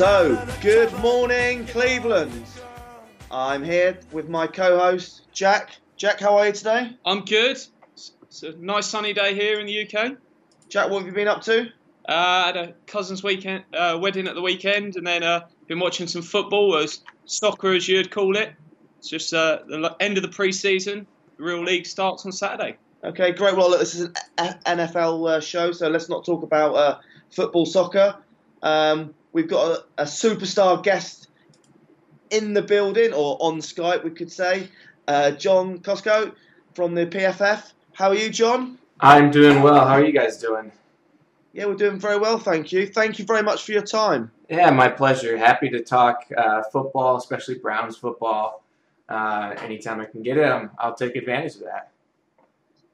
So, good morning, Cleveland. I'm here with my co host, Jack. Jack, how are you today? I'm good. It's- a nice sunny day here in the UK. Jack, what have you been up to? Uh, I had a cousin's weekend uh, wedding at the weekend, and then uh, been watching some football, as soccer as you'd call it. It's just uh, the end of the pre-season. The real league starts on Saturday. Okay, great. Well, look, this is an NFL uh, show, so let's not talk about uh, football, soccer. Um, we've got a, a superstar guest in the building, or on Skype, we could say. Uh, John Kosko from the PFF. How are you, John? I'm doing well. How are you guys doing? Yeah, we're doing very well, thank you. Thank you very much for your time. Yeah, my pleasure. Happy to talk uh, football, especially Browns football. Uh, anytime I can get it, I'm, I'll take advantage of that.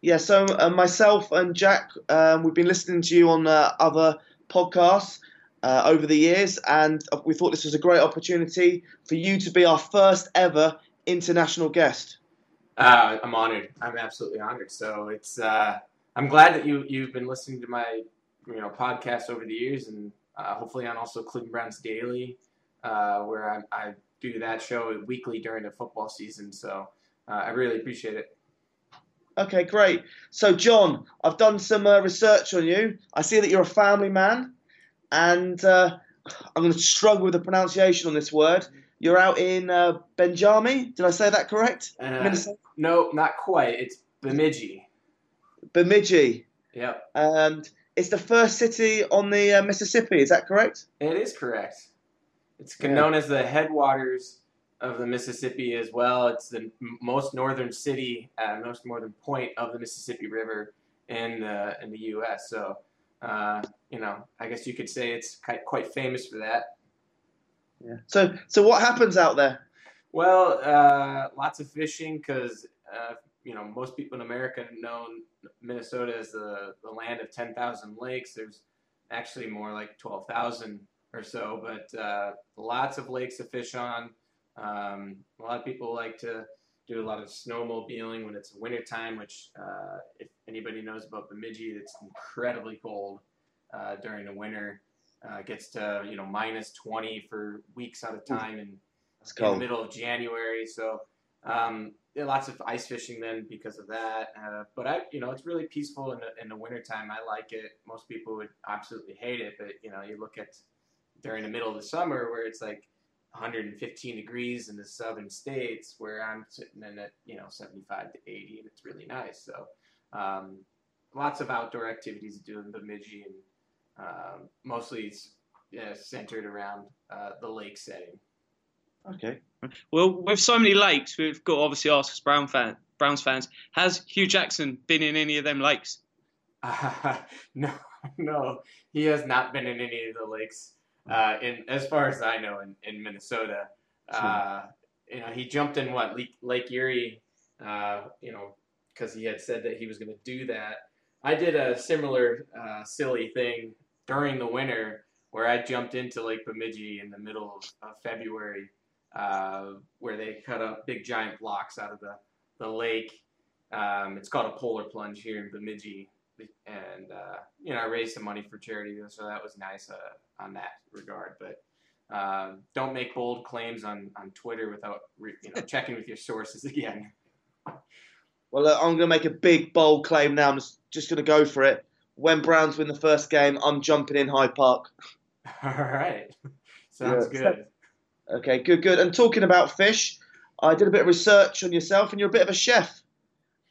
Yeah, so uh, myself and Jack, um, we've been listening to you on uh, other podcasts uh, over the years, and we thought this was a great opportunity for you to be our first ever international guest. Uh, I'm honored. I'm absolutely honored. So it's uh, I'm glad that you you've been listening to my you know podcast over the years, and uh, hopefully on also Cleveland Browns Daily, uh, where I, I do that show weekly during the football season. So uh, I really appreciate it. Okay, great. So, John, I've done some uh, research on you. I see that you're a family man, and uh, I'm going to struggle with the pronunciation on this word. You're out in uh, Benjami. Did I say that correct? Uh, Minnesota? no, not quite. It's Bemidji. Bemidji. Yep. And it's the first city on the uh, Mississippi. Is that correct? It is correct. It's Yeah. known as the headwaters of the Mississippi as well. It's the most northern city, uh, most northern point of the Mississippi River in the in the U.S. So, uh, you know, I guess you could say it's quite, quite famous for that. Yeah. So, so what happens out there? Well, uh, lots of fishing because uh, you know most people in America know Minnesota as the, the land of ten thousand lakes. There's actually more like twelve thousand or so, but uh, lots of lakes to fish on. Um, a lot of people like to do a lot of snowmobiling when it's wintertime, which uh, if anybody knows about Bemidji, it's incredibly cold uh, during the winter. Uh, it gets to you know minus 20 for weeks at a time, and It's in the middle of January. So um, lots of ice fishing then because of that. Uh, but I, you know, it's really peaceful in the in the wintertime. I like it. Most people would absolutely hate it, but you know, you look at during the middle of the summer where it's like 115 degrees in the southern states, where I'm sitting in at you know 75 to 80, and it's really nice. So um, lots of outdoor activities to do in Bemidji, and um, mostly it's centered around uh, the lake setting. Okay. Well, with so many lakes, we've got obviously ask as Brown fan, Browns fans, has Hue Jackson been in any of them lakes? Uh, no, no, he has not been in any of the lakes. Uh, in as far as I know, in, in Minnesota, uh, you know, he jumped in what Lake, Lake Erie, uh, you know, because he had said that he was going to do that. I did a similar uh, silly thing during the winter where I jumped into Lake Bemidji in the middle of, of February, uh, where they cut up big giant blocks out of the the lake. Um, it's called a polar plunge here in Bemidji, and uh, you know I raised some money for charity, so that was nice uh, on that regard. But um, don't make bold claims on, on Twitter without re- you know checking with your sources again. Well, uh, I'm going to make a big bold claim now. I'm just, just going to go for it. When Browns win the first game, I'm jumping in Hyde Park. All right, sounds Yeah. good. Okay, good, good. And talking about fish, I did a bit of research on yourself, and you're a bit of a chef.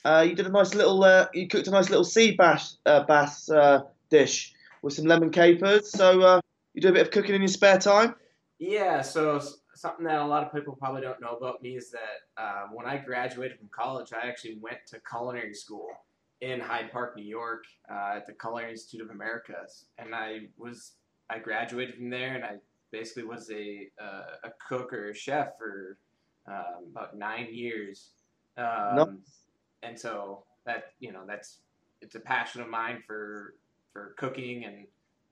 Uh, you did a nice little, uh, you cooked a nice little sea bass, uh, bass uh, dish with some lemon capers. So uh, you do a bit of cooking in your spare time. Yeah, so something that a lot of people probably don't know about me is that uh, when I graduated from college, I actually went to culinary school in Hyde Park, New York, uh, at the Culinary Institute of Americas, and I was I graduated from there, and I basically was a uh, a cook or a chef for um, about nine years. Um. And so that you know that's it's a passion of mine for for cooking and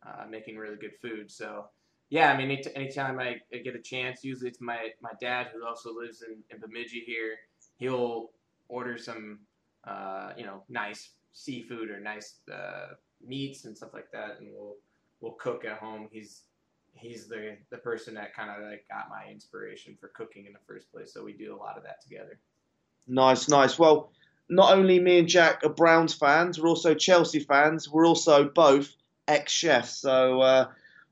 uh, making really good food. So yeah, I mean, any anytime I, get a chance, usually it's my, my dad who also lives in, in Bemidji here. He'll order some, uh, you know, nice seafood or nice uh, meats and stuff like that, and we'll we'll cook at home. He's he's the the person that kind of like got my inspiration for cooking in the first place. So we do a lot of that together. Nice, nice. Well, not only me and Jack are Browns fans, we're also Chelsea fans. We're also both ex-chefs. So uh,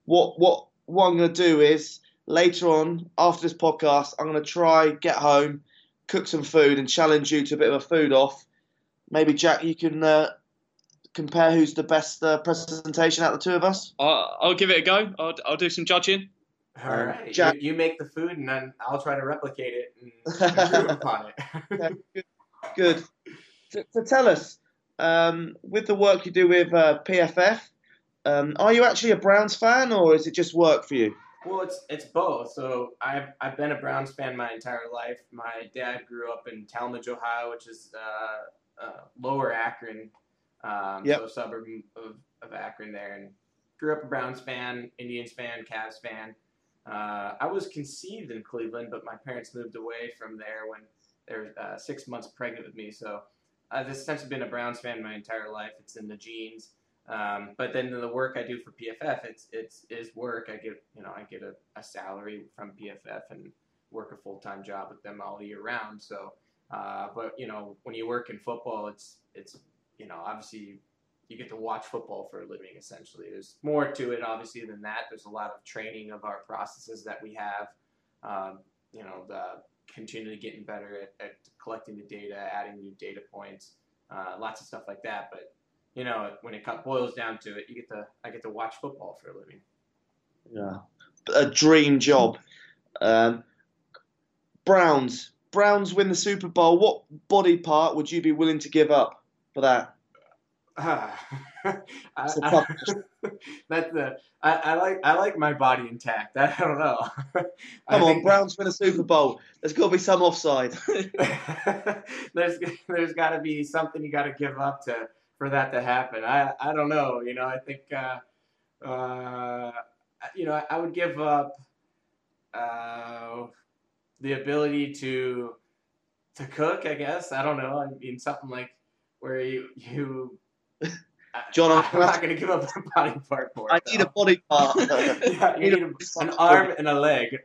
what what what I'm going to do is later on after this podcast, I'm going to try get home, cook some food, and challenge you to a bit of a food off. Maybe Jack, you can uh, compare who's the best uh, presentation out of the two of us. I'll, I'll give it a go. I'll, I'll do some judging. All Um, Jack- you, you make the food, and then I'll try to replicate it and improve upon it. Good. So, so tell us, um, with the work you do with uh, PFF, um, are you actually a Browns fan or is it just work for you? Well, it's it's both. So I've I've been a Browns fan my entire life. My dad grew up in Tallmadge, Ohio, which is uh, uh, lower Akron, um, Yep. so a suburb of, of Akron there, and grew up a Browns fan, Indians fan, Cavs fan. Uh, I was conceived in Cleveland, but my parents moved away from there when they were uh, six months pregnant with me. So I've essentially been a Browns fan my entire life. It's in the genes. Um, but then the work I do for PFF, it's it's is work. I get you know I get a, a salary from PFF and work a full time job with them all year round. So, uh, but you know when you work in football, it's it's you know obviously you get to watch football for a living. Essentially, there's more to it obviously than that. There's a lot of training of our processes that we have. Um, you know the continually getting better at, at collecting the data, adding new data points, uh, lots of stuff like that. But you know, when it boils down to it, you get to I get to watch football for a living. Yeah, a dream job. Um, Browns. Browns win the Super Bowl. What body part would you be willing to give up for that? I, a I- that's the I, I like I like my body intact. I don't know. I Come on, Browns win a Super Bowl. There's got to be some offside. there's there's got to be something you got to give up to for that to happen. I I don't know. You know, I think uh, uh, you know I would give up uh, the ability to to cook. I guess I don't know. I mean something like where you you. I- John, I'm I'm not gonna give up a body part for it. I it. need a body part. yeah, you need need a- an arm and a leg.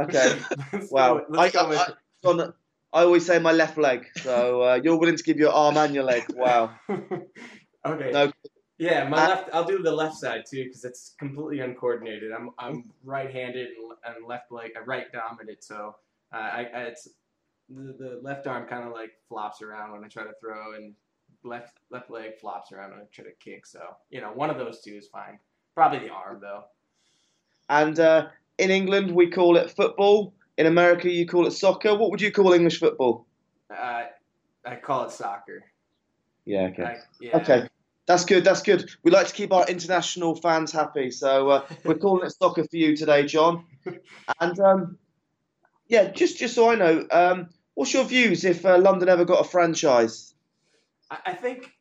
Okay. Let's Wow. go with- I, I, John, I always say my left leg. So uh, you're willing to give your arm and your leg. Wow. okay. No. Yeah, my Uh, left. I'll do the left side too because it's completely uncoordinated. I'm I'm right-handed and, and left leg, uh, right dominant. So uh, I, I it's the, the left arm kind of like flops around when I try to throw, and left left leg flops around I try to kick. So you know, one of those two is fine. Probably the arm though. And uh, in England, we call it football. In America, you call it soccer. What would you call English football? Uh, I call it soccer. Yeah, okay. I, yeah. Okay. That's good. That's good. We like to keep our international fans happy, so uh, we're calling it soccer for you today, John. And um, yeah, just just so I know, um, what's your views if uh, London ever got a franchise? I, I think,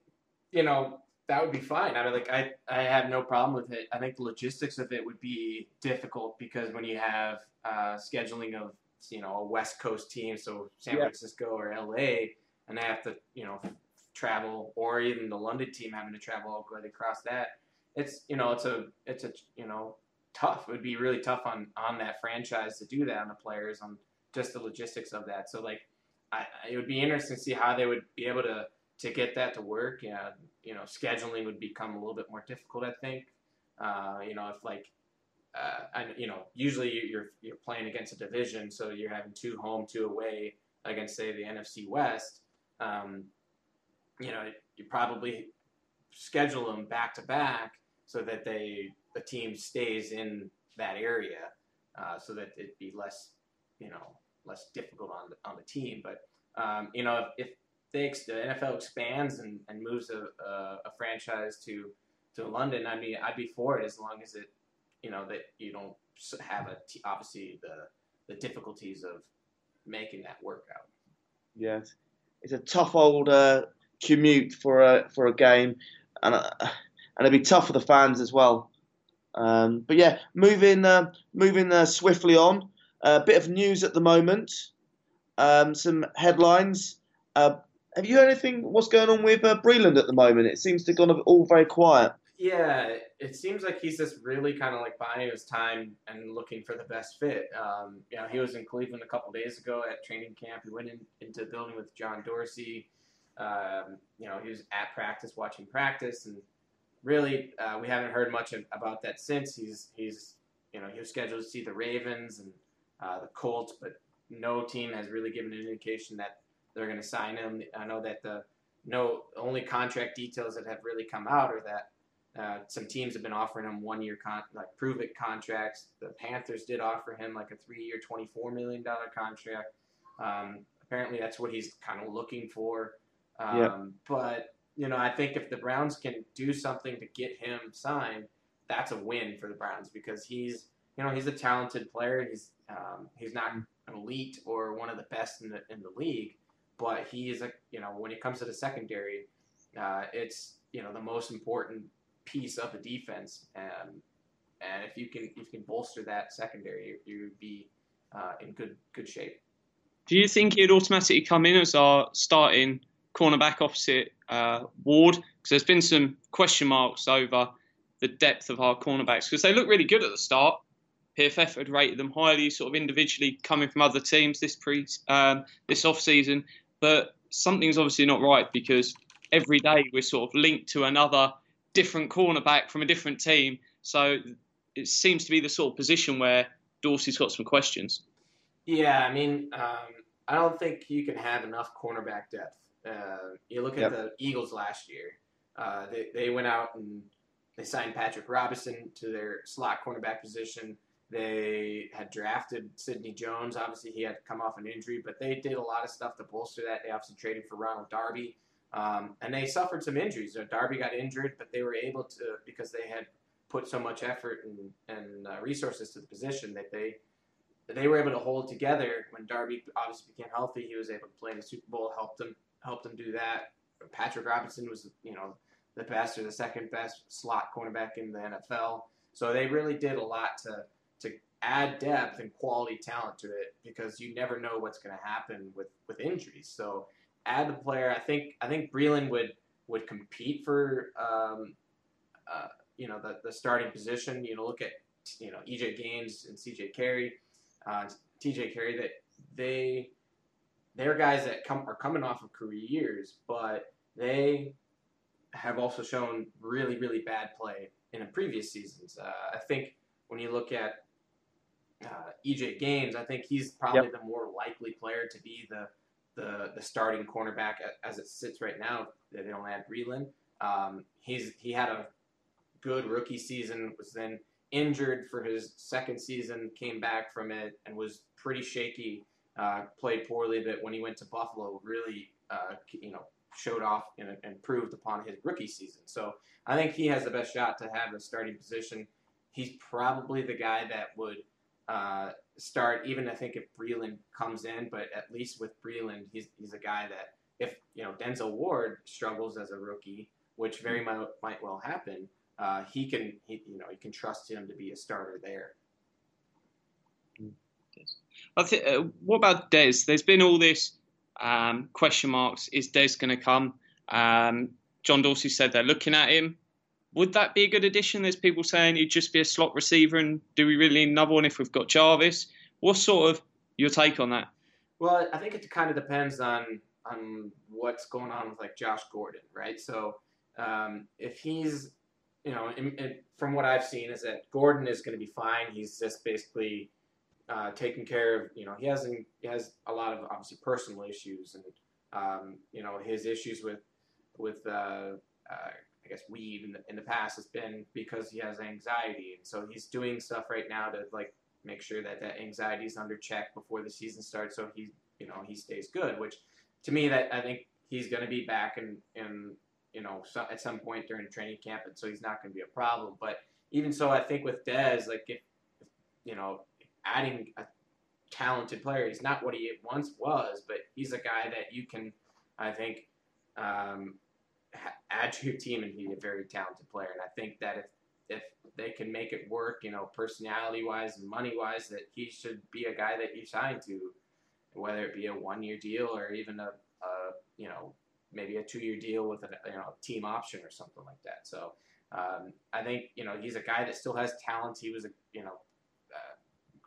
you know, that would be fine. I mean, like, I, I have no problem with it. I think the logistics of it would be difficult because when you have uh, scheduling of, you know, a West Coast team, so San Yeah. Francisco or LA, and they have to, you know, travel, or even the London team having to travel all the way across that. It's, you know, it's a, it's a, you know, tough. It would be really tough on on that franchise to do that on the players on just the logistics of that. So like, I, I- it would be interesting to see how they would be able to to get that to work. Yeah, you know, scheduling would become a little bit more difficult. I think. Uh, you know, if like, uh, you know, usually you- you're you're playing against a division, so you're having two home, two away against say the NFC West. Um, you know, you probably schedule them back to back so that they the team stays in that area, uh, so that it'd be less you know less difficult on the, on the team. But um, you know if, if they the NFL expands and, and moves a, a, a franchise to to London, I mean I'd be for it as long as it you know that you don't have a t- obviously the the difficulties of making that work out. Yeah, it's, a tough old uh, commute for a for a game, and uh, and it'd be tough for the fans as well. Um, but yeah, moving uh, moving uh, swiftly on. A bit of news at the moment. Um, some headlines. Have you heard anything? What's going on with uh, Breeland at the moment? It seems to have gone all very quiet. Yeah, it seems like he's just really kind of like buying his time and looking for the best fit. Um, you know, he was in Cleveland a couple days ago at training camp. He went in, into the building with John Dorsey. Um, you know, he was at practice, watching practice, and really, uh, we haven't heard much of, about that since. He's he's you know he was scheduled to see the Ravens and uh, the Colts, but no team has really given an indication that they're going to sign him. I know that the no only contract details that have really come out are that uh, some teams have been offering him one year con- like prove it contracts. The Panthers did offer him like a three year, twenty four million dollar contract. Um, apparently, that's what he's kind of looking for. Um, Yeah. But you know, I think if the Browns can do something to get him signed, that's a win for the Browns because he's you know he's a talented player. He's um, he's not an elite or one of the best in the in the league, but he is a you know when it comes to the secondary, uh, it's you know the most important piece of the defense. Um, and if you can if you can bolster that secondary, you would be uh, in good good shape. Do you think he'd automatically come in as our starting cornerback opposite uh, Ward? Because there's been some question marks over the depth of our cornerbacks because they look really good at the start. PFF had rated them highly, sort of individually coming from other teams this pre um, this off season, but something's obviously not right because every day we're sort of linked to another different cornerback from a different team. So it seems to be the sort of position where Dorsey's got some questions. Yeah, I mean, um, I don't think you can have enough cornerback depth. Uh, you look at Yep. the Eagles last year; uh, they they went out and they signed Patrick Robinson to their slot cornerback position. They had drafted Sidney Jones. Obviously, he had come off an injury, but they did a lot of stuff to bolster that. They obviously traded for Ronald Darby, um, and they suffered some injuries. Darby got injured, but they were able to because they had put so much effort and, and uh, resources to the position that they they were able to hold together when Darby obviously became healthy. He was able to play in the Super Bowl, helped them helped them do that. Patrick Robinson was you know the best or the second best slot cornerback in the NFL. So they really did a lot to to add depth and quality talent to it because you never know what's going to happen with with injuries. So add the player. I think I think Breeland would would compete for um, uh, you know the, the starting position. You know look at you know EJ Gaines and CJ Carrie uh, TJ Carrie that they they're guys that come are coming off of career years, but they have also shown really really bad play in the previous seasons. Uh, I think when you look at uh, EJ Gaines, I think he's probably the more likely player to be the the, the starting cornerback as it sits right now. They don't add Breeland. Um, he's he had a good rookie season, was then injured for his second season, came back from it, and was pretty shaky. Uh, played poorly, but when he went to Buffalo, really, uh, you know, showed off and, and proved upon his rookie season. So I think he has the best shot to have the starting position. He's probably the guy that would uh, start, even I think if Breeland comes in, but at least with Breeland, he's, he's a guy that if you know Denzel Ward struggles as a rookie, which very might, might well happen, uh, he can he, you know you can trust him to be a starter there. I think. Uh, what about Dez? There's been all this um, question marks. Is Dez going to come? Um, John Dorsey said they're looking at him. Would that be a good addition? There's people saying he'd just be a slot receiver, and do we really need another one if we've got Jarvis? What's sort of your take on that? Well, I think it kind of depends on on what's going on with like Josh Gordon, right? So um, if he's, you know, in, in, from what I've seen, is that Gordon is going to be fine. He's just basically uh, taking care of, you know, he hasn't he has a lot of obviously personal issues, and um, you know his issues with with uh, uh, I guess weed in the, in the past has been because he has anxiety, and so he's doing stuff right now to like make sure that that anxiety is under check before the season starts, so he you know he stays good. Which to me, that I think he's going to be back in in you know so, at some point during training camp, and so he's not going to be a problem. But even so, I think with Dez, like if you know adding a talented player, he's not what he once was, but he's a guy that you can, I think. Um, add to your team and be a very talented player. And I think that if if they can make it work, you know, personality wise and money wise, that he should be a guy that you sign to, whether it be a one year deal or even a, a you know maybe a two year deal with a you know team option or something like that. So um, I think you know he's a guy that still has talent. He was a you know uh,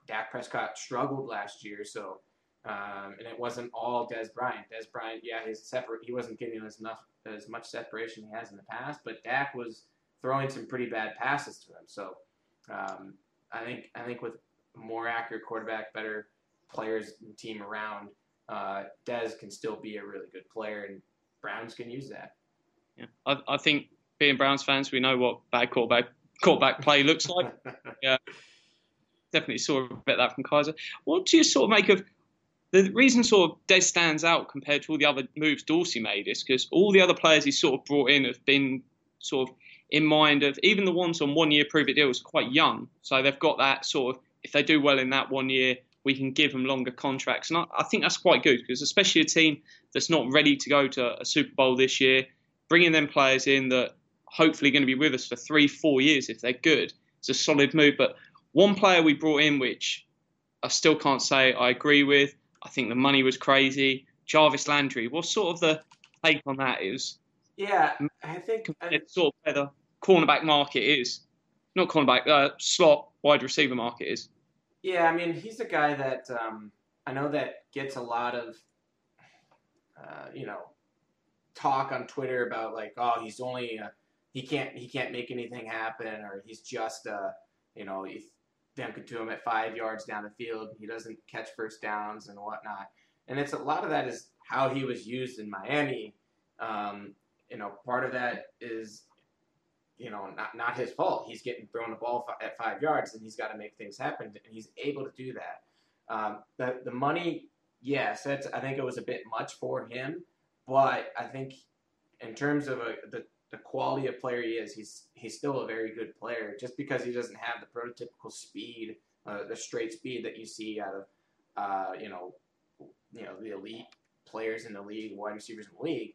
Dak Prescott struggled last year, so. Um, and it wasn't all Dez Bryant. Dez Bryant, yeah, he's separate. He wasn't getting as enough as much separation he has in the past, but Dak was throwing some pretty bad passes to him. So um, I think I think with more accurate quarterback, better players and team around, uh, Dez can still be a really good player, and Browns can use that. Yeah, I, I think being Browns fans, we know what bad quarterback quarterback play looks like. yeah, definitely saw a bit of that from Kizer. What do you sort of make of the reason sort of Dez stands out compared to all the other moves Dorsey made is because all the other players he sort of brought in have been sort of in mind of even the ones on one year prove it deals quite young. So they've got that sort of if they do well in that one year, we can give them longer contracts. And I, I think that's quite good because especially a team that's not ready to go to a Super Bowl this year, bringing them players in that hopefully going to be with us for three, four years if they're good, it's a solid move. But one player we brought in, which I still can't say I agree with, I think the money was crazy. Jarvis Landry, what sort of the take on that is? Yeah, I think it's sort of where the cornerback market is, not cornerback, uh, slot wide receiver market is. Yeah, I mean he's a guy that um, I know that gets a lot of, uh, you know, talk on Twitter about like, oh, he's only uh, he can't he can't make anything happen, or he's just uh, you know, if them to him at five yards down the field, he doesn't catch first downs and whatnot. And it's a lot of that is how he was used in Miami. Um, you know, part of that is, you know, not not his fault. He's getting thrown the ball at five yards, and he's got to make things happen, and he's able to do that. Um, the the money, yes, that's, I think it was a bit much for him, but I think in terms of a, the the quality of player he is, he's he's still a very good player. Just because he doesn't have the prototypical speed, uh, the straight speed that you see out of, uh, you know, you know the elite players in the league, wide receivers in the league,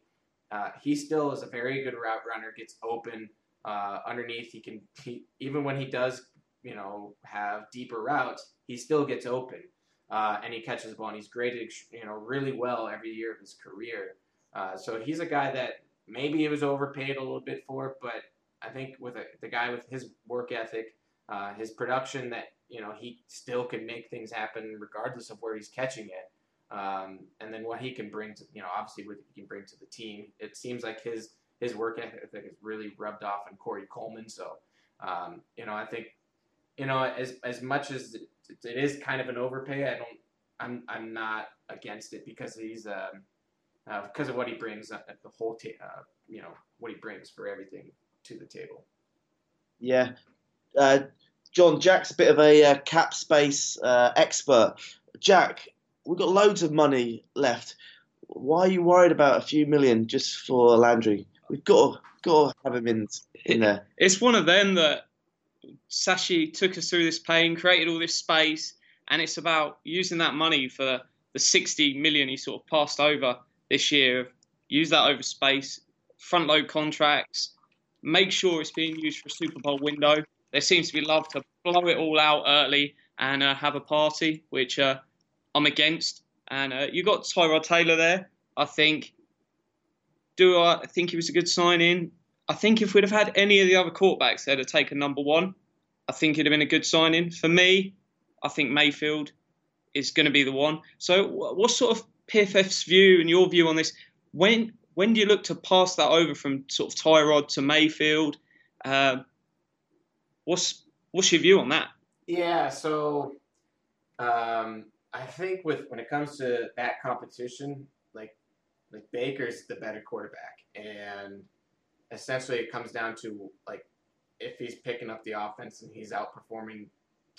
uh, he still is a very good route runner. Gets open uh, underneath. He can he, even when he does, you know, have deeper routes, he still gets open. Uh, and he catches the ball, and he's graded, you know, really well every year of his career. Uh, so he's a guy that maybe he was overpaid a little bit for it, but I think with a, the guy with his work ethic, uh, his production, that you know he still can make things happen regardless of where he's catching it. Um, and then what he can bring to you know obviously what he can bring to the team. It seems like his his work ethic is really rubbed off on Corey Coleman. So um, you know I think you know as as much as it, is kind of an overpay, I don't I'm I'm not against it because he's um, uh, because of what he brings, uh, the whole, ta- uh, you know, what he brings for everything to the table. Yeah, uh, John Jack's a bit of a uh, cap space uh, expert. Jack, we've got loads of money left. Why are you worried about a few million just for Landry? We've got to, got to have him in in there. It's one of them that Sashi took us through this pain, created all this space, and it's about using that money for the 60 million he sort of passed over this year. Use that over space, front load contracts, make sure it's being used for a Super Bowl window. There seems to be love to blow it all out early and uh, have a party, which uh, I'm against. And uh, you got Tyrod Taylor there. I think. Do I think he was a good sign in? I think if we'd have had any of the other quarterbacks there to take a number one, I think it'd have been a good sign in. For me, I think Mayfield is going to be the one. So, what sort of PFF's view and your view on this. When when do you look to pass that over from sort of Tyrod to Mayfield? Uh, what's what's your view on that? Yeah, so um, I think with when it comes to that competition, like like Baker's the better quarterback, and essentially it comes down to like if he's picking up the offense and he's outperforming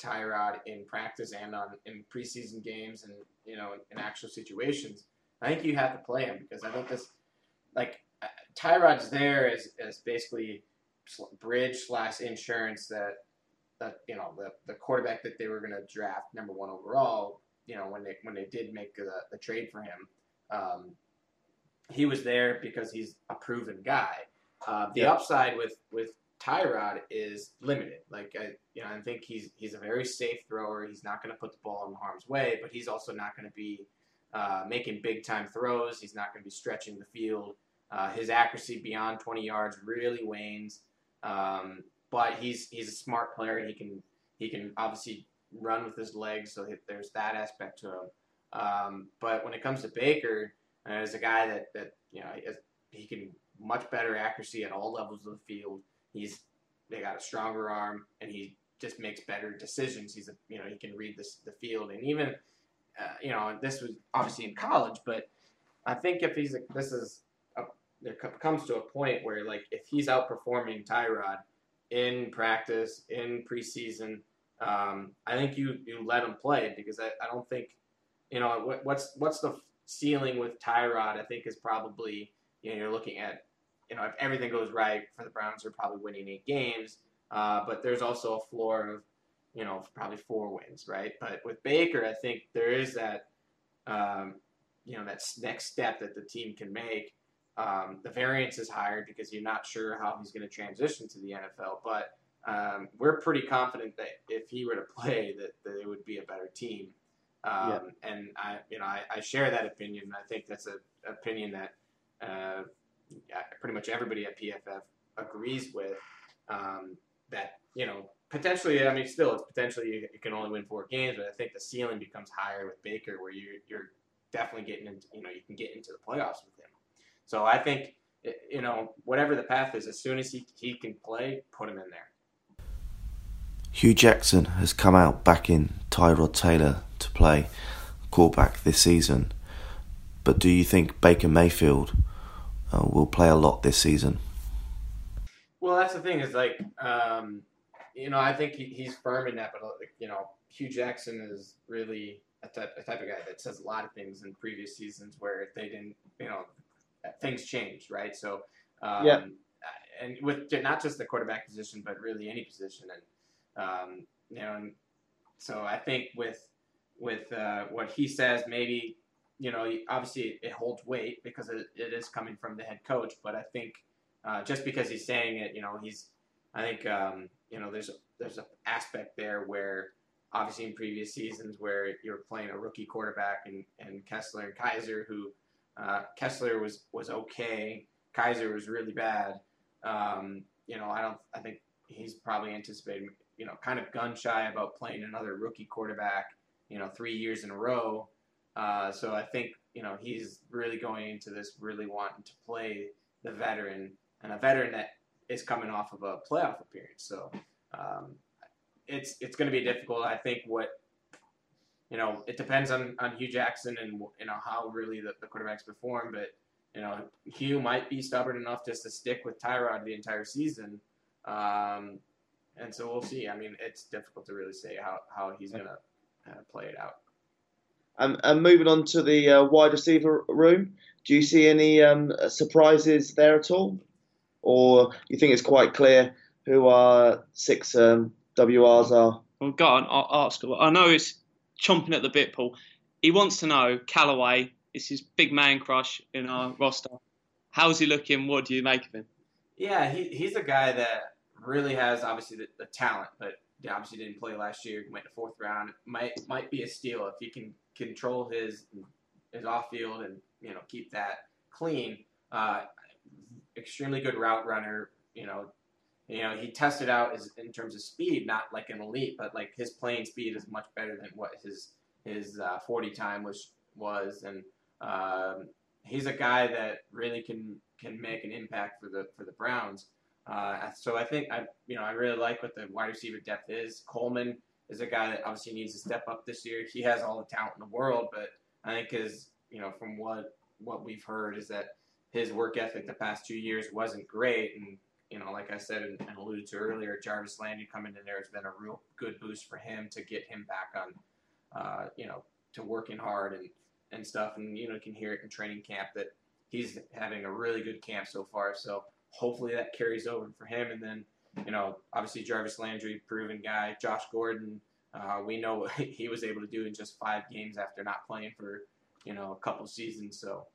Tyrod in practice and on in preseason games and you know in actual situations, I think you have to play him because I think this like uh, Tyrod's there as, as basically bridge slash insurance that that you know the, the quarterback that they were going to draft number one overall you know when they when they did make the, the trade for him um, he was there because he's a proven guy uh, the Yeah. upside with with Tyrod is limited like I you know I think he's he's a very safe thrower he's not going to put the ball in harm's way but he's also not going to be uh, making big time throws he's not going to be stretching the field uh, his accuracy beyond 20 yards really wanes um, but he's he's a smart player. He can he can obviously run with his legs, so he- there's that aspect to him. Um, but when it comes to Baker, uh, as a guy that that you know he can much better accuracy at all levels of the field. He's they got a stronger arm, and he just makes better decisions. He's a you know he can read this the field, and even uh, you know this was obviously in college, but I think if he's a, this is a, there comes to a point where like if he's outperforming Tyrod in practice in preseason, um, I think you you let him play because I, I don't think you know what, what's what's the ceiling with Tyrod. I think is probably you know you're looking at you know if everything goes right for the Browns, they're probably winning eight games. Uh, but there's also a floor of you know probably four wins, right? But with Baker, I think there is that um, you know that next step that the team can make. Um, the variance is higher because you're not sure how he's going to transition to the NFL, but um, we're pretty confident that if he were to play, that, that it would be a better team. Um, Yeah. And I, you know, I, I share that opinion. I think that's an opinion that uh, pretty much everybody at PFF agrees with. Um, that you know, potentially, I mean, still, it's potentially you, you can only win four games, but I think the ceiling becomes higher with Baker, where you you're definitely getting into, you know, you can get into the playoffs with him. So I think, you know, whatever the path is, as soon as he, he can play, put him in there. Hue Jackson has come out backing Tyrod Taylor to play quarterback this season. But do you think Baker Mayfield uh, will play a lot this season? Well, that's the thing is like, um, you know, I think he, he's firm in that, but like, you know, Hue Jackson is really a type, a type of guy that says a lot of things in previous seasons where they didn't, you know, things changed, right? So, um, Yeah. and with not just the quarterback position, but really any position, and um, you know, and so I think with with uh, what he says, maybe you know, obviously it holds weight because it, it is coming from the head coach, but I think uh, just because he's saying it, you know, he's, I think, um, you know, there's a, there's an aspect there where obviously in previous seasons where you're playing a rookie quarterback and, and Kessler and Kizer, who uh, Kessler was was okay, Kizer was really bad. Um, you know, I don't, I think he's probably anticipating, you know, kind of gun shy about playing another rookie quarterback, you know, three years in a row. Uh, so I think you know he's really going into this really wanting to play the veteran and a veteran that is coming off of a playoff appearance. So um, it's it's going to be difficult. I think what you know it depends on, on Hue Jackson and you know how really the, the quarterbacks perform. But you know Hue might be stubborn enough just to stick with Tyrod the entire season. Um, and so we'll see. I mean, it's difficult to really say how, how he's going to uh, play it out. And, and moving on to the uh, wide receiver room, do you see any um, surprises there at all, or you think it's quite clear who our six um, WRs are? Well, go on, I'll ask. I know it's chomping at the bit, Paul. He wants to know Callaway It's his big man crush in our roster. How's he looking? What do you make of him? Yeah, he, he's a guy that really has obviously the, the talent, but he obviously didn't play last year. Went to fourth round. Might might be a steal if he can control his his off field and you know keep that clean. Uh, extremely good route runner. You know, you know he tested out his, in terms of speed, not like an elite, but like his playing speed is much better than what his his uh, 40 time was was, and um, he's a guy that really can can make an impact for the for the Browns. Uh, so I think I you know I really like what the wide receiver depth is. Coleman is a guy that obviously needs to step up this year. He has all the talent in the world, but I think his you know from what what we've heard is that his work ethic the past two years wasn't great, and you know, like I said and, and alluded to earlier, Jarvis Landry coming in there has been a real good boost for him to get him back on, uh, you know, to working hard and, and stuff. And, you know, can hear it in training camp that he's having a really good camp so far. So hopefully that carries over for him. And then, you know, obviously Jarvis Landry, proven guy. Josh Gordon, uh, we know what he was able to do in just five games after not playing for, you know, a couple seasons. So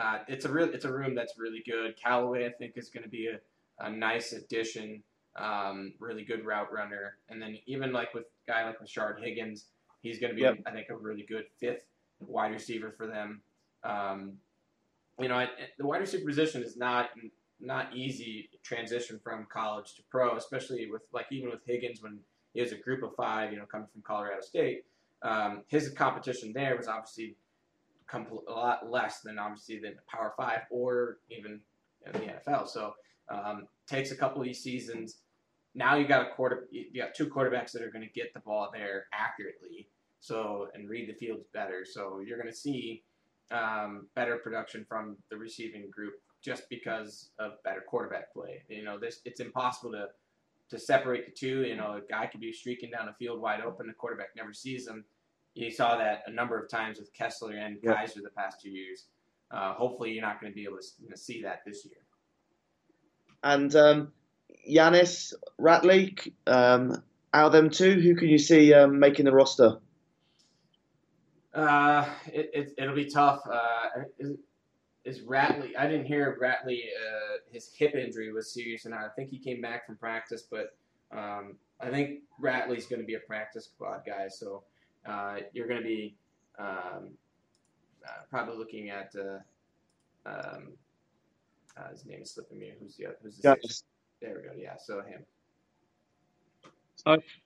uh, it's a real, it's a room that's really good. Callaway, I think, is going to be a, a nice addition. Um, really good route runner. And then even like with a guy like Rashard Higgins, he's going to be, Yep. I think, a really good fifth wide receiver for them. Um, you know, it- the wide receiver position is not not easy transition from college to pro, especially with like even with Higgins when he was a group of five, you know, coming from Colorado State. Um, his competition there was obviously a lot less than obviously than the Power Five or even in the NFL. So um, takes a couple of these seasons. Now you got a quarter, you you got two quarterbacks that are going to get the ball there accurately. So and read the fields better. So you're going to see um, better production from the receiving group just because of better quarterback play. You know, this it's impossible to to separate the two. You know, a guy could be streaking down the field wide open, the quarterback never sees him. You saw that a number of times with Kessler and Yep. Kizer the past two years. Uh, hopefully, you're not going to be able to you know, see that this year. And um, Janis, Ratley, um, out of them two, who can you see um, making the roster? Uh, it, it it'll be tough. Uh, is, is Ratley? I didn't hear Ratley. Uh, his hip injury was serious, and I think he came back from practice. But um, I think Ratley's going to be a practice squad guy. So uh, you're going to be um, uh, probably looking at. Uh, um, uh, his name is slipping me. Who's the who's the sixth? There we go. Yeah, so him.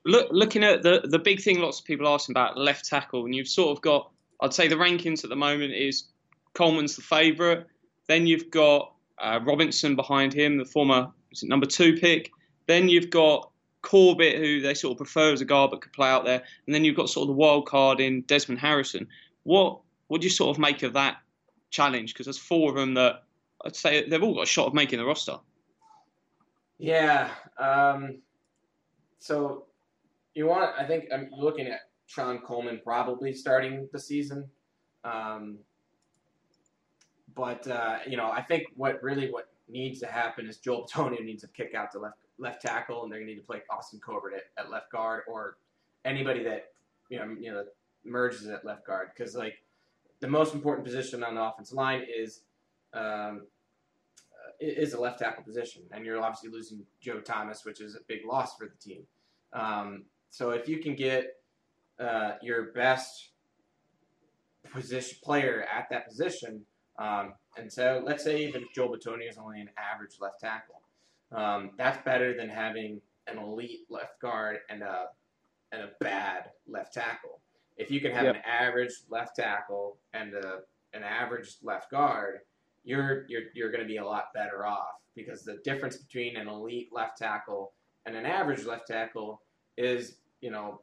Look, looking at the the big thing, lots of people asking about left tackle, and you've sort of got. I'd say the rankings at the moment is Coleman's the favourite. Then you've got uh, Robinson behind him, the former number two pick. Then you've got Corbett, who they sort of prefer as a guard but could play out there. And then you've got sort of the wild card in Desmond Harrison. What what do you sort of make of that challenge? Because there's four of them that I'd say they've all got a shot of making the roster. Yeah. Um, so you want? I think I'm looking at Shon Coleman probably starting the season. Um, but uh, you know, I think what really what needs to happen is Joel Bitonio needs to kick out to left left tackle, and they're going to need to play Austin Corbett at, at left guard or anybody that you know you know merges at left guard because like the most important position on the offensive line is um, is a left tackle position, and you're obviously losing Joe Thomas, which is a big loss for the team. Um, so if you can get uh, your best position player at that position, um, and so let's say even if Joel Bitonio is only an average left tackle, um, that's better than having an elite left guard and a and a bad left tackle. If you can have Yep. an average left tackle and a, an average left guard, you're you're you're going to be a lot better off because the difference between an elite left tackle and an average left tackle is, you know,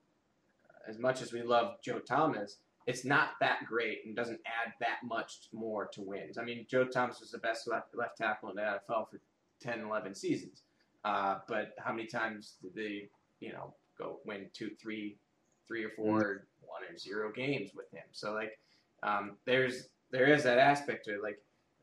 as much as we love Joe Thomas, it's not that great and doesn't add that much more to wins. I mean, Joe Thomas was the best left, left tackle in the NFL for 10, 11 seasons. Uh, but how many times did they, you know, go win two, three, three or four, one or zero games with him? So like, um, there's there is that aspect to it. Like,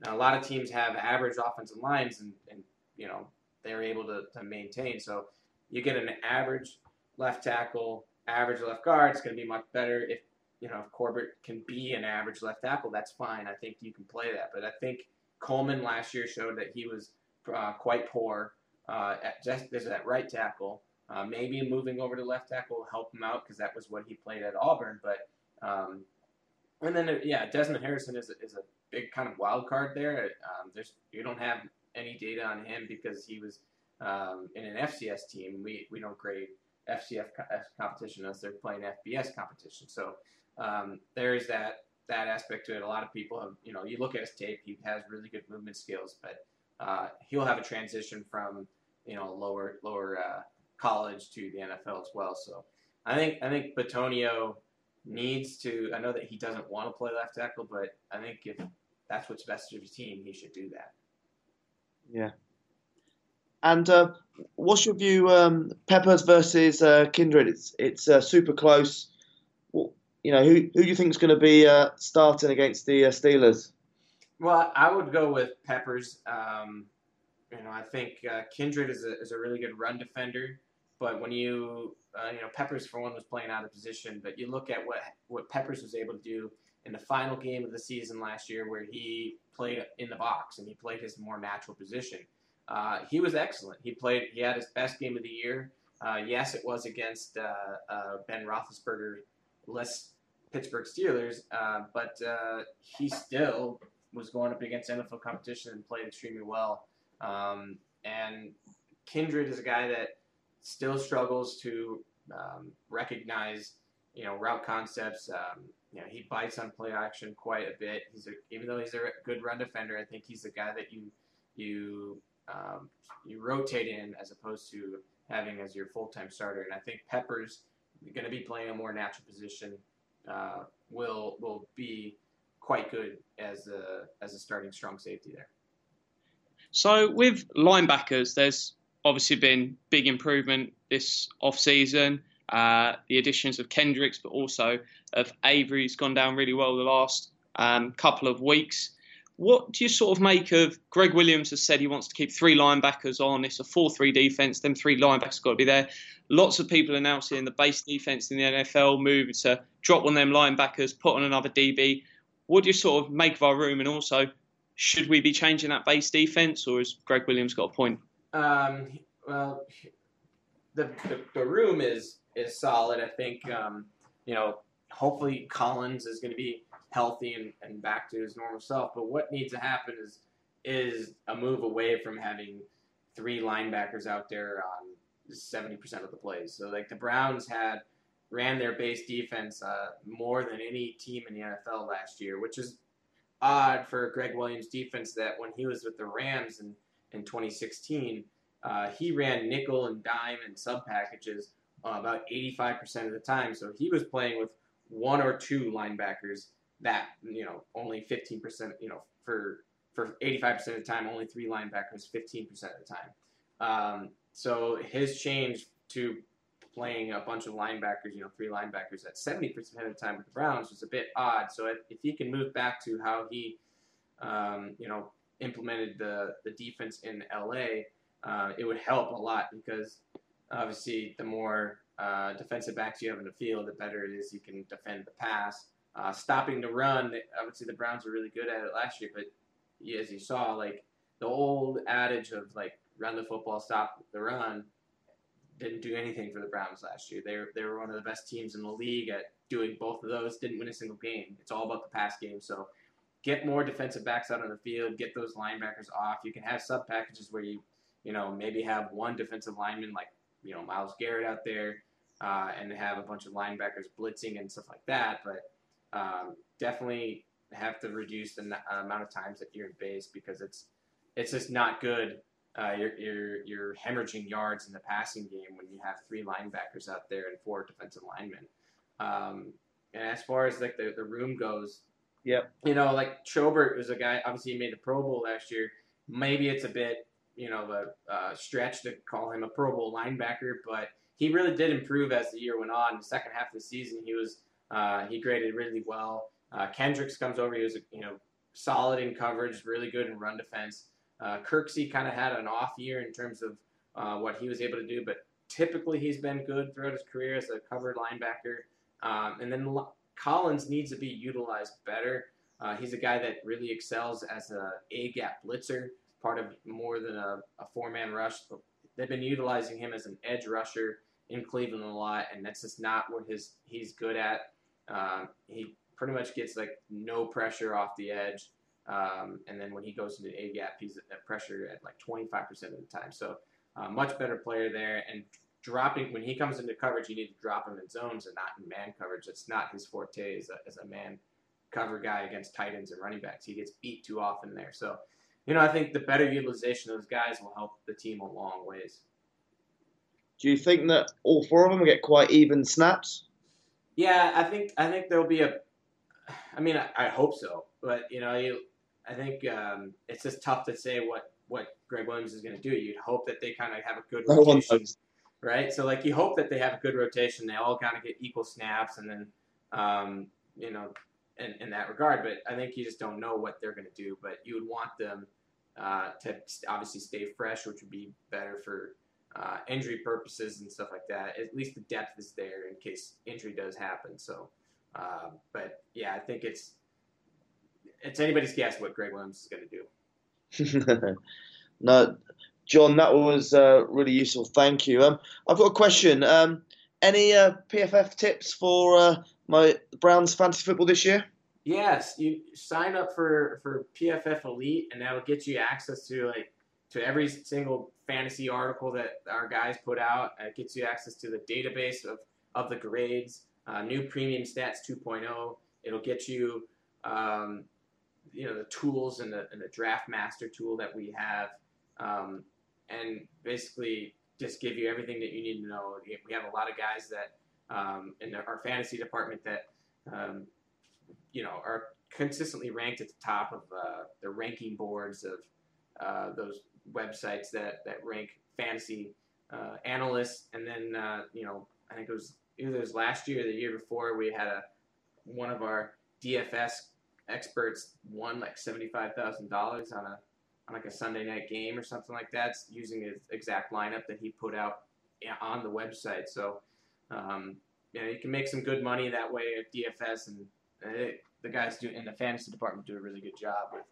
a lot of teams have average offensive lines, and, and you know they're able to, to maintain. So you get an average left tackle, average left guard. It's going to be much better if you know if Corbett can be an average left tackle. That's fine. I think you can play that. But I think Coleman last year showed that he was uh, quite poor uh, at just as that right tackle. Uh, maybe moving over to left tackle will help him out because that was what he played at Auburn. But um, and then uh, yeah, Desmond Harrison is a, is a big kind of wild card there. Um, there's you don't have any data on him because he was um, in an FCS team. We we don't grade FCS co- F competition as they're playing FBS competition. So um, there is that that aspect to it. A lot of people have you know you look at his tape. He has really good movement skills, but uh, he'll have a transition from you know lower lower uh, college to the NFL as well. So I think I think Bitonio needs to. I know that he doesn't want to play left tackle, but I think if that's what's best for his team, he should do that. Yeah. And uh, what's your view, um, Peppers versus uh, Kindred? It's it's uh, super close. You know, who who do you think is going to be uh, starting against the uh, Steelers? Well, I would go with Peppers. Um, you know, I think uh, Kindred is a, is a really good run defender, but when you uh, you know Peppers for one was playing out of position, but you look at what what Peppers was able to do in the final game of the season last year, where he played in the box and he played his more natural position. Uh, he was excellent. He played. He had his best game of the year. Uh, yes, it was against Ben Roethlisberger, less Pittsburgh Steelers, uh, but uh, he still was going up against NFL competition and played extremely well. Um, and Kindred is a guy that still struggles to um, recognize, you know, route concepts. Um, you know, he bites on play action quite a bit. He's a, even though he's a good run defender, I think he's the guy that you you um, you rotate in as opposed to having as your full time starter. And I think Peppers going to be playing a more natural position. Uh, will will be quite good as a as a starting strong safety there. So with linebackers, there's obviously been big improvement this off season. Uh, the additions of Kendricks, but also of Avery's gone down really well the last um, couple of weeks. What do you sort of make of Gregg Williams has said he wants to keep three linebackers on. It's a 4 3 defense. Them three linebackers got to be there. Lots of people are now seeing the base defense in the NFL move to drop of them linebackers, put on another DB. What do you sort of make of our room? And also, should we be changing that base defense, or has Gregg Williams got a point? Um, well, the, the, the room is is solid. I think um, you know hopefully Collins is going to be healthy and, and back to his normal self. But what needs to happen is is a move away from having three linebackers out there on seventy percent of the plays. So like the Browns had ran their base defense uh, more than any team in the NFL last year, which is odd for Gregg Williams' defense. That when he was with the Rams in in 2016, uh, he ran nickel and dime and sub packages uh, about 85% of the time. So he was playing with one or two linebackers that you know only 15% you know for for 85% of the time only three linebackers 15% of the time. Um, so his change to playing a bunch of linebackers you know three linebackers at 70% of the time with the browns was a bit odd. So if, if he can move back to how he um, you know implemented the the defense in la uh, it would help a lot because obviously the more uh, defensive backs you have in the field the better it is you can defend the pass uh, stopping the run, obviously the Browns were really good at it last year, but as you saw, like the old adage of like run the football, stop the run, didn't do anything for the Browns last year. They were, they were one of the best teams in the league at doing both of those. Didn't win a single game. It's all about the pass game. So get more defensive backs out on the field. Get those linebackers off. You can have sub packages where you you know maybe have one defensive lineman like you know Myles Garrett out there, uh, and have a bunch of linebackers blitzing and stuff like that. But um, definitely have to reduce the uh, amount of times that you're in base because it's it's just not good. Uh, you're, you're, you're hemorrhaging yards in the passing game when you have three linebackers out there and four defensive linemen. Um, and as far as like the, the room goes, Yep. you know, like Schobert was a guy. Obviously, he made the Pro Bowl last year. Maybe it's a bit, you know, a, a stretch to call him a Pro Bowl linebacker, but he really did improve as the year went on. In the second half of the season, he was uh, he graded really well. Uh, Kendricks comes over. He was you know solid in coverage, really good in run defense. Uh, Kirksey kind of had an off year in terms of uh, what he was able to do, but typically he's been good throughout his career as a covered linebacker. Um, and then Collins needs to be utilized better. Uh, he's a guy that really excels as a A gap blitzer, part of more than a, a four man rush. They've been utilizing him as an edge rusher in Cleveland a lot, and that's just not what his he's good at. Um, he pretty much gets like no pressure off the edge. Um, and then when he goes into A gap, he's at pressure at like 25% of the time. So uh, much better player there. And dropping when he comes into coverage, you need to drop him in zones and not in man coverage. It's not his forte as a, as a man cover guy against tight ends and running backs. He gets beat too often there. So, you know, I think the better utilization of those guys will help the team a long ways. Do you think that all four of them get quite even snaps? Yeah, I think I think there'll be a. I mean, I, I hope so, but you know, you, I think um, it's just tough to say what what Gregg Williams is going to do. You'd hope that they kind of have a good rotation, right? So like you hope that they have a good rotation. They all kind of get equal snaps, and then um, you know, in, in that regard. But I think you just don't know what they're going to do. But you would want them uh, to obviously stay fresh, which would be better for uh, injury purposes and stuff like that. At least the depth is there in case injury does happen. So, uh, but yeah, I think it's it's anybody's guess what Gregg Williams is going to do. no, John, that was uh, really useful. Thank you. Um, I've got a question. Um, any uh, PFF tips for uh, my Browns fantasy football this year? Yes, you sign up for for PFF Elite, and that'll get you access to like to every single fantasy article that our guys put out. It gets you access to the database of of the grades, uh, new Premium Stats 2.0. It'll get you, um, you know, the tools and the and the Draft Master tool that we have, um, and basically just give you everything that you need to know. We have a lot of guys that um, in our fantasy department that um, you know are consistently ranked at the top of uh, the ranking boards of uh, those websites that, that rank fantasy uh, analysts. And then uh, you know I think it was either it was last year or the year before we had a one of our DFS experts won like seventy five thousand dollars on a on like a Sunday night game or something like that, using his exact lineup that he put out on the website. So, um, you know, you can make some good money that way at DFS, and it, the guys do in the fantasy department do a really good job with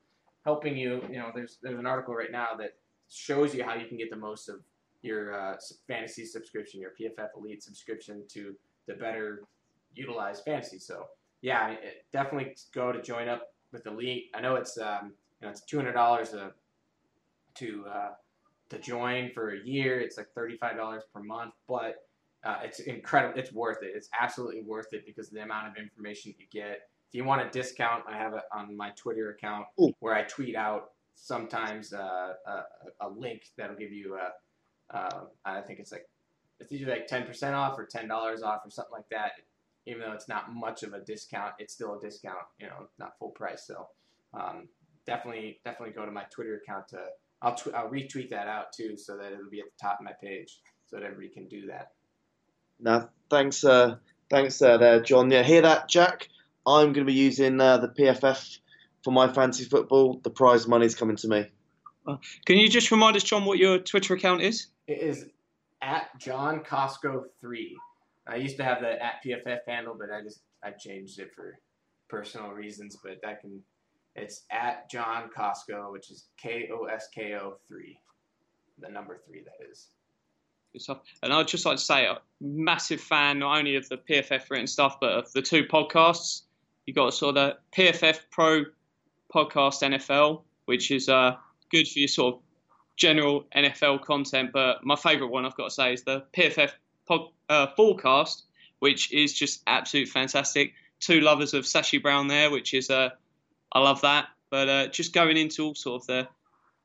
helping you. You know, there's there's an article right now that shows you how you can get the most of your uh, fantasy subscription, your PFF Elite subscription, to the better utilize fantasy. So, yeah, it, definitely go to join up with the Elite. I know it's um, you know it's two hundred dollars a to uh, to join for a year. It's like thirty five dollars per month, but uh, it's incredible. It's worth it. It's absolutely worth it because of the amount of information you get. If you want a discount, I have it on my Twitter account Ooh. where I tweet out sometimes uh, a, a link that'll give you a. Uh, I think it's like it's either like ten percent off or ten dollars off or something like that. Even though it's not much of a discount, it's still a discount. You know, not full price. So um, definitely, definitely go to my Twitter account to I'll, tw- I'll retweet that out too so that it'll be at the top of my page so that everybody can do that. No, thanks, uh, thanks uh, there, John. Yeah, hear that, Jack? I'm going to be using uh, the PFF for my fantasy football. The prize money's coming to me. Can you just remind us, John, what your Twitter account is? It is at John Kosko three. I used to have the at PFF handle, but I just I changed it for personal reasons. But that can it's at John Kosko, which is K O S K O three, the number three that is. Good stuff. And I'd just like to say, a massive fan not only of the PFF written stuff, but of the two podcasts. You got sort of PFF Pro podcast NFL, which is uh, good for your sort of general NFL content. But my favourite one, I've got to say, is the PFF pod, uh, forecast, which is just absolute fantastic. Two lovers of Sashi Brown there, which is uh, I love that. But uh, just going into all sort of the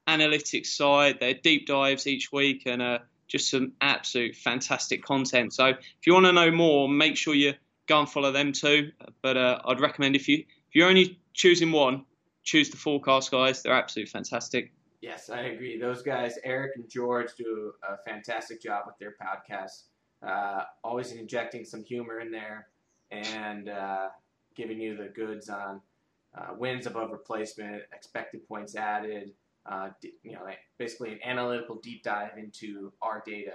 analytics side, their deep dives each week, and uh, just some absolute fantastic content. So if you want to know more, make sure you go and follow them too. But uh, I'd recommend if you if you're only choosing one, choose the forecast guys. They're absolutely fantastic. Yes, I agree. Those guys, Eric and George, do a fantastic job with their podcast. Uh, always injecting some humor in there and uh, giving you the goods on uh, wins above replacement, expected points added. Uh, you know, basically an analytical deep dive into our data.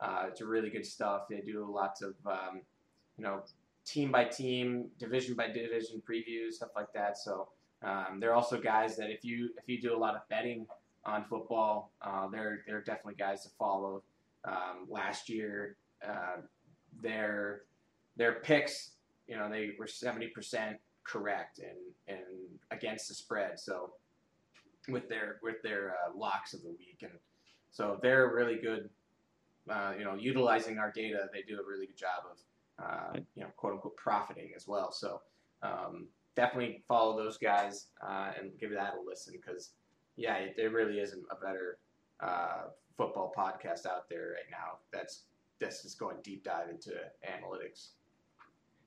Uh, it's really good stuff. They do lots of um, you know team by team, division by division previews, stuff like that. So um, they're also guys that if you if you do a lot of betting on football, uh, they're they're definitely guys to follow. Um, last year, uh, their their picks, you know, they were seventy percent correct and and against the spread. So with their with their uh, locks of the week, and so they're really good. Uh, you know, utilizing our data, they do a really good job of uh, you know quote unquote profiting as well. So um, definitely follow those guys uh, and give that a listen because yeah, it, there really isn't a better uh, football podcast out there right now. That's that's just going deep dive into analytics.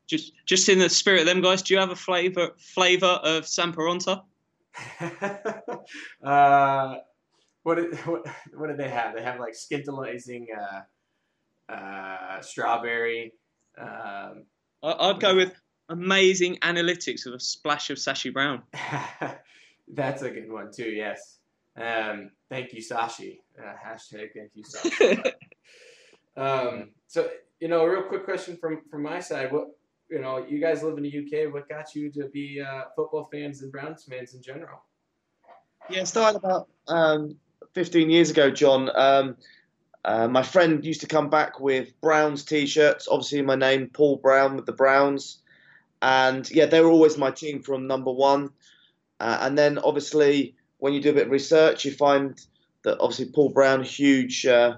Just just in the spirit of them guys, do you have a flavour flavour of Samparanta? uh, What did what, what did they have? They have like scintillizing uh, uh, strawberry. Um, I'd go with amazing analytics with a splash of Sashi Brown. that's a good one too. Yes. Um, thank you, Sashi. Uh, hashtag thank you, Sashi. um, so you know, a real quick question from from my side. What you know, you guys live in the UK. What got you to be uh, football fans and Browns fans in general? Yeah, it started about um, 15 years ago, John. Um, uh, my friend used to come back with Browns t-shirts. Obviously, my name Paul Brown with the Browns, and yeah, they were always my team from number one. Uh, and then obviously, when you do a bit of research, you find that obviously Paul Brown, huge uh,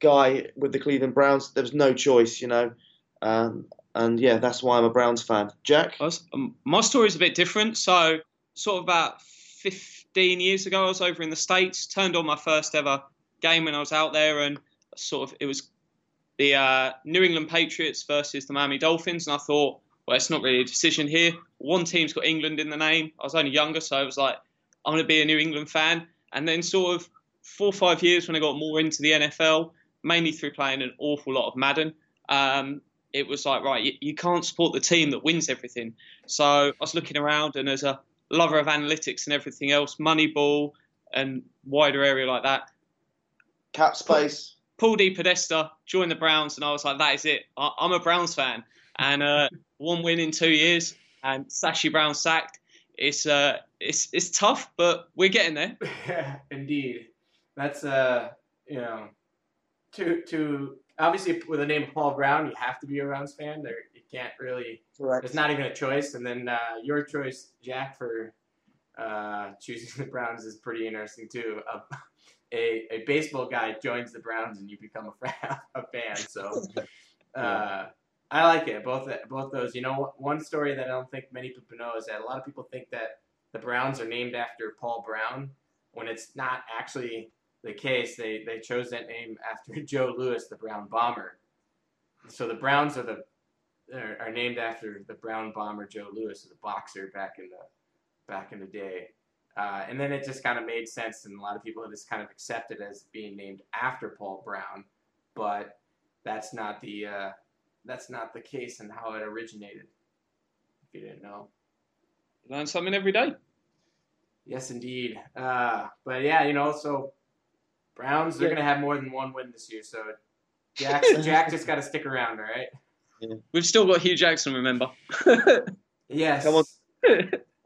guy with the Cleveland Browns. There was no choice, you know. Um, and yeah, that's why I'm a Browns fan. Jack? Um, my story is a bit different. So, sort of about 15 years ago, I was over in the States, turned on my first ever game when I was out there, and sort of it was the uh, New England Patriots versus the Miami Dolphins. And I thought, well, it's not really a decision here. One team's got England in the name. I was only younger, so I was like, I'm going to be a New England fan. And then, sort of four or five years when I got more into the NFL, mainly through playing an awful lot of Madden. Um, it was like, right, you, you, can't support the team that wins everything. So I was looking around, and as a lover of analytics and everything else, Moneyball and wider area like that, cap space. Paul DePodesta joined the Browns, and I was like, that is it. I, am a Browns fan, and uh, one win in two years, and Sashi Brown sacked. It's uh, it's it's tough, but we're getting there. Yeah, indeed. That's uh, you know, to to obviously with the name of Paul Brown, you have to be a Browns fan. There, you can't really. Correct. It's not even a choice. And then uh, your choice, Jack, for uh, choosing the Browns is pretty interesting too. Uh, a a baseball guy joins the Browns and you become a, fan, a fan. So. Uh, I like it. Both both those. You know, one story that I don't think many people know is that a lot of people think that the Browns are named after Paul Brown when it's not actually the case, they, they chose that name after Joe Louis, the Brown Bomber. So the Browns are the are, are named after the Brown Bomber Joe Louis, the boxer back in the back in the day. Uh, and then it just kind of made sense, and a lot of people just kind of accepted as being named after Paul Brown, but that's not the uh, that's not the case and how it originated. If you didn't know, you learn something every day. Yes, indeed. Uh, but yeah, you know, so Browns, they're yeah. going to have more than one win this year, so Jack, Jack just got to stick around, all right? Yeah. We've still got Hue Jackson, remember? yes. Come on.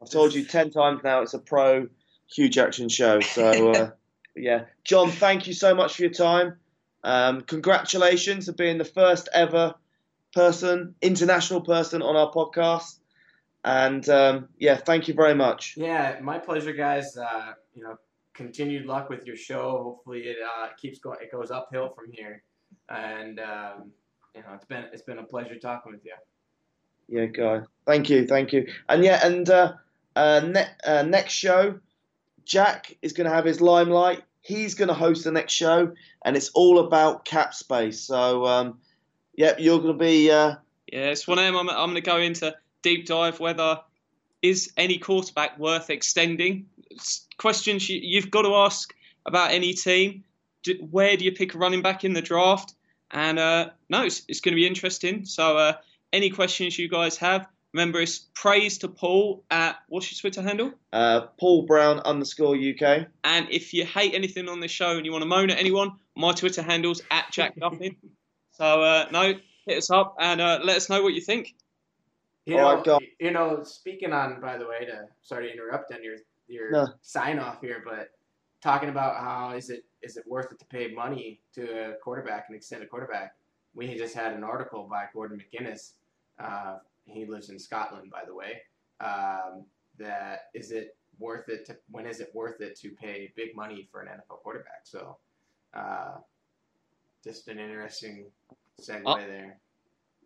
I've told you 10 times now it's a pro Hue Jackson show. So, uh, yeah. John, thank you so much for your time. Um, congratulations for being the first ever person, international person on our podcast. And um, yeah, thank you very much. Yeah, my pleasure, guys. Uh, you know, continued luck with your show. Hopefully, it uh, keeps going. It goes uphill from here, and um, you know, it's been it's been a pleasure talking with you. Yeah, guy. Thank you, thank you. And yeah, and uh, uh, ne- uh, next show, Jack is going to have his limelight. He's going to host the next show, and it's all about cap space. So, um, yeah, you're going to be. Uh, yeah, it's one of them. I'm, I'm going to go into deep dive whether is any quarterback worth extending questions you, have got to ask about any team. Where do you pick a running back in the draft? And uh, no, it's, it's, going to be interesting. So, uh, any questions you guys have, remember it's praise to Paul at what's your Twitter handle? Uh, Paul Brown underscore UK. And if you hate anything on this show and you want to moan at anyone, my Twitter handle's at Jack Duffin. so, uh, no, hit us up and uh, let us know what you think. You know, you know, speaking on, by the way, to sorry to interrupt on your your no. sign off here, but talking about how is it is it worth it to pay money to a quarterback and extend a quarterback? We just had an article by Gordon McGuinness. Uh, he lives in Scotland, by the way. Um, that is it worth it to when is it worth it to pay big money for an NFL quarterback? So, uh, just an interesting segue I'll, there.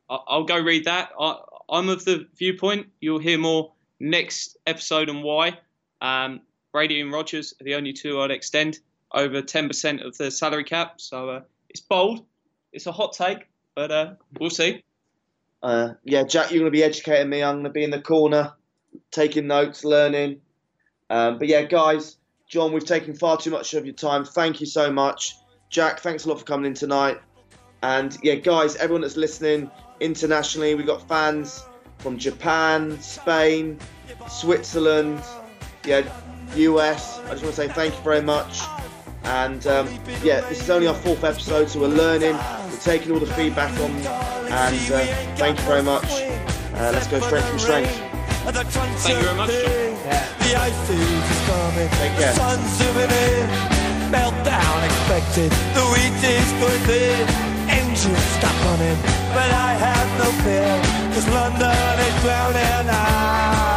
I'll go read that. I, I'm of the viewpoint you'll hear more next episode and why. Um, Brady and Rodgers are the only two I'd extend over 10% of the salary cap. So uh, it's bold. It's a hot take, but uh, we'll see. Uh, yeah, Jack, you're going to be educating me. I'm going to be in the corner, taking notes, learning. Um, but yeah, guys, John, we've taken far too much of your time. Thank you so much. Jack, thanks a lot for coming in tonight. And yeah, guys, everyone that's listening internationally, we've got fans from Japan, Spain, Switzerland, yeah, US. I just want to say thank you very much. And um, yeah, this is only our fourth episode, so we're learning, we're taking all the feedback on, and uh, thank you very much. Uh, let's go strength from strength. Thank you very much, John. The ice is coming. Take care. The sun's zooming in. Meltdown expected. The wheat is thin. Engines stop running. But I have no fear. Cause London is drowning. I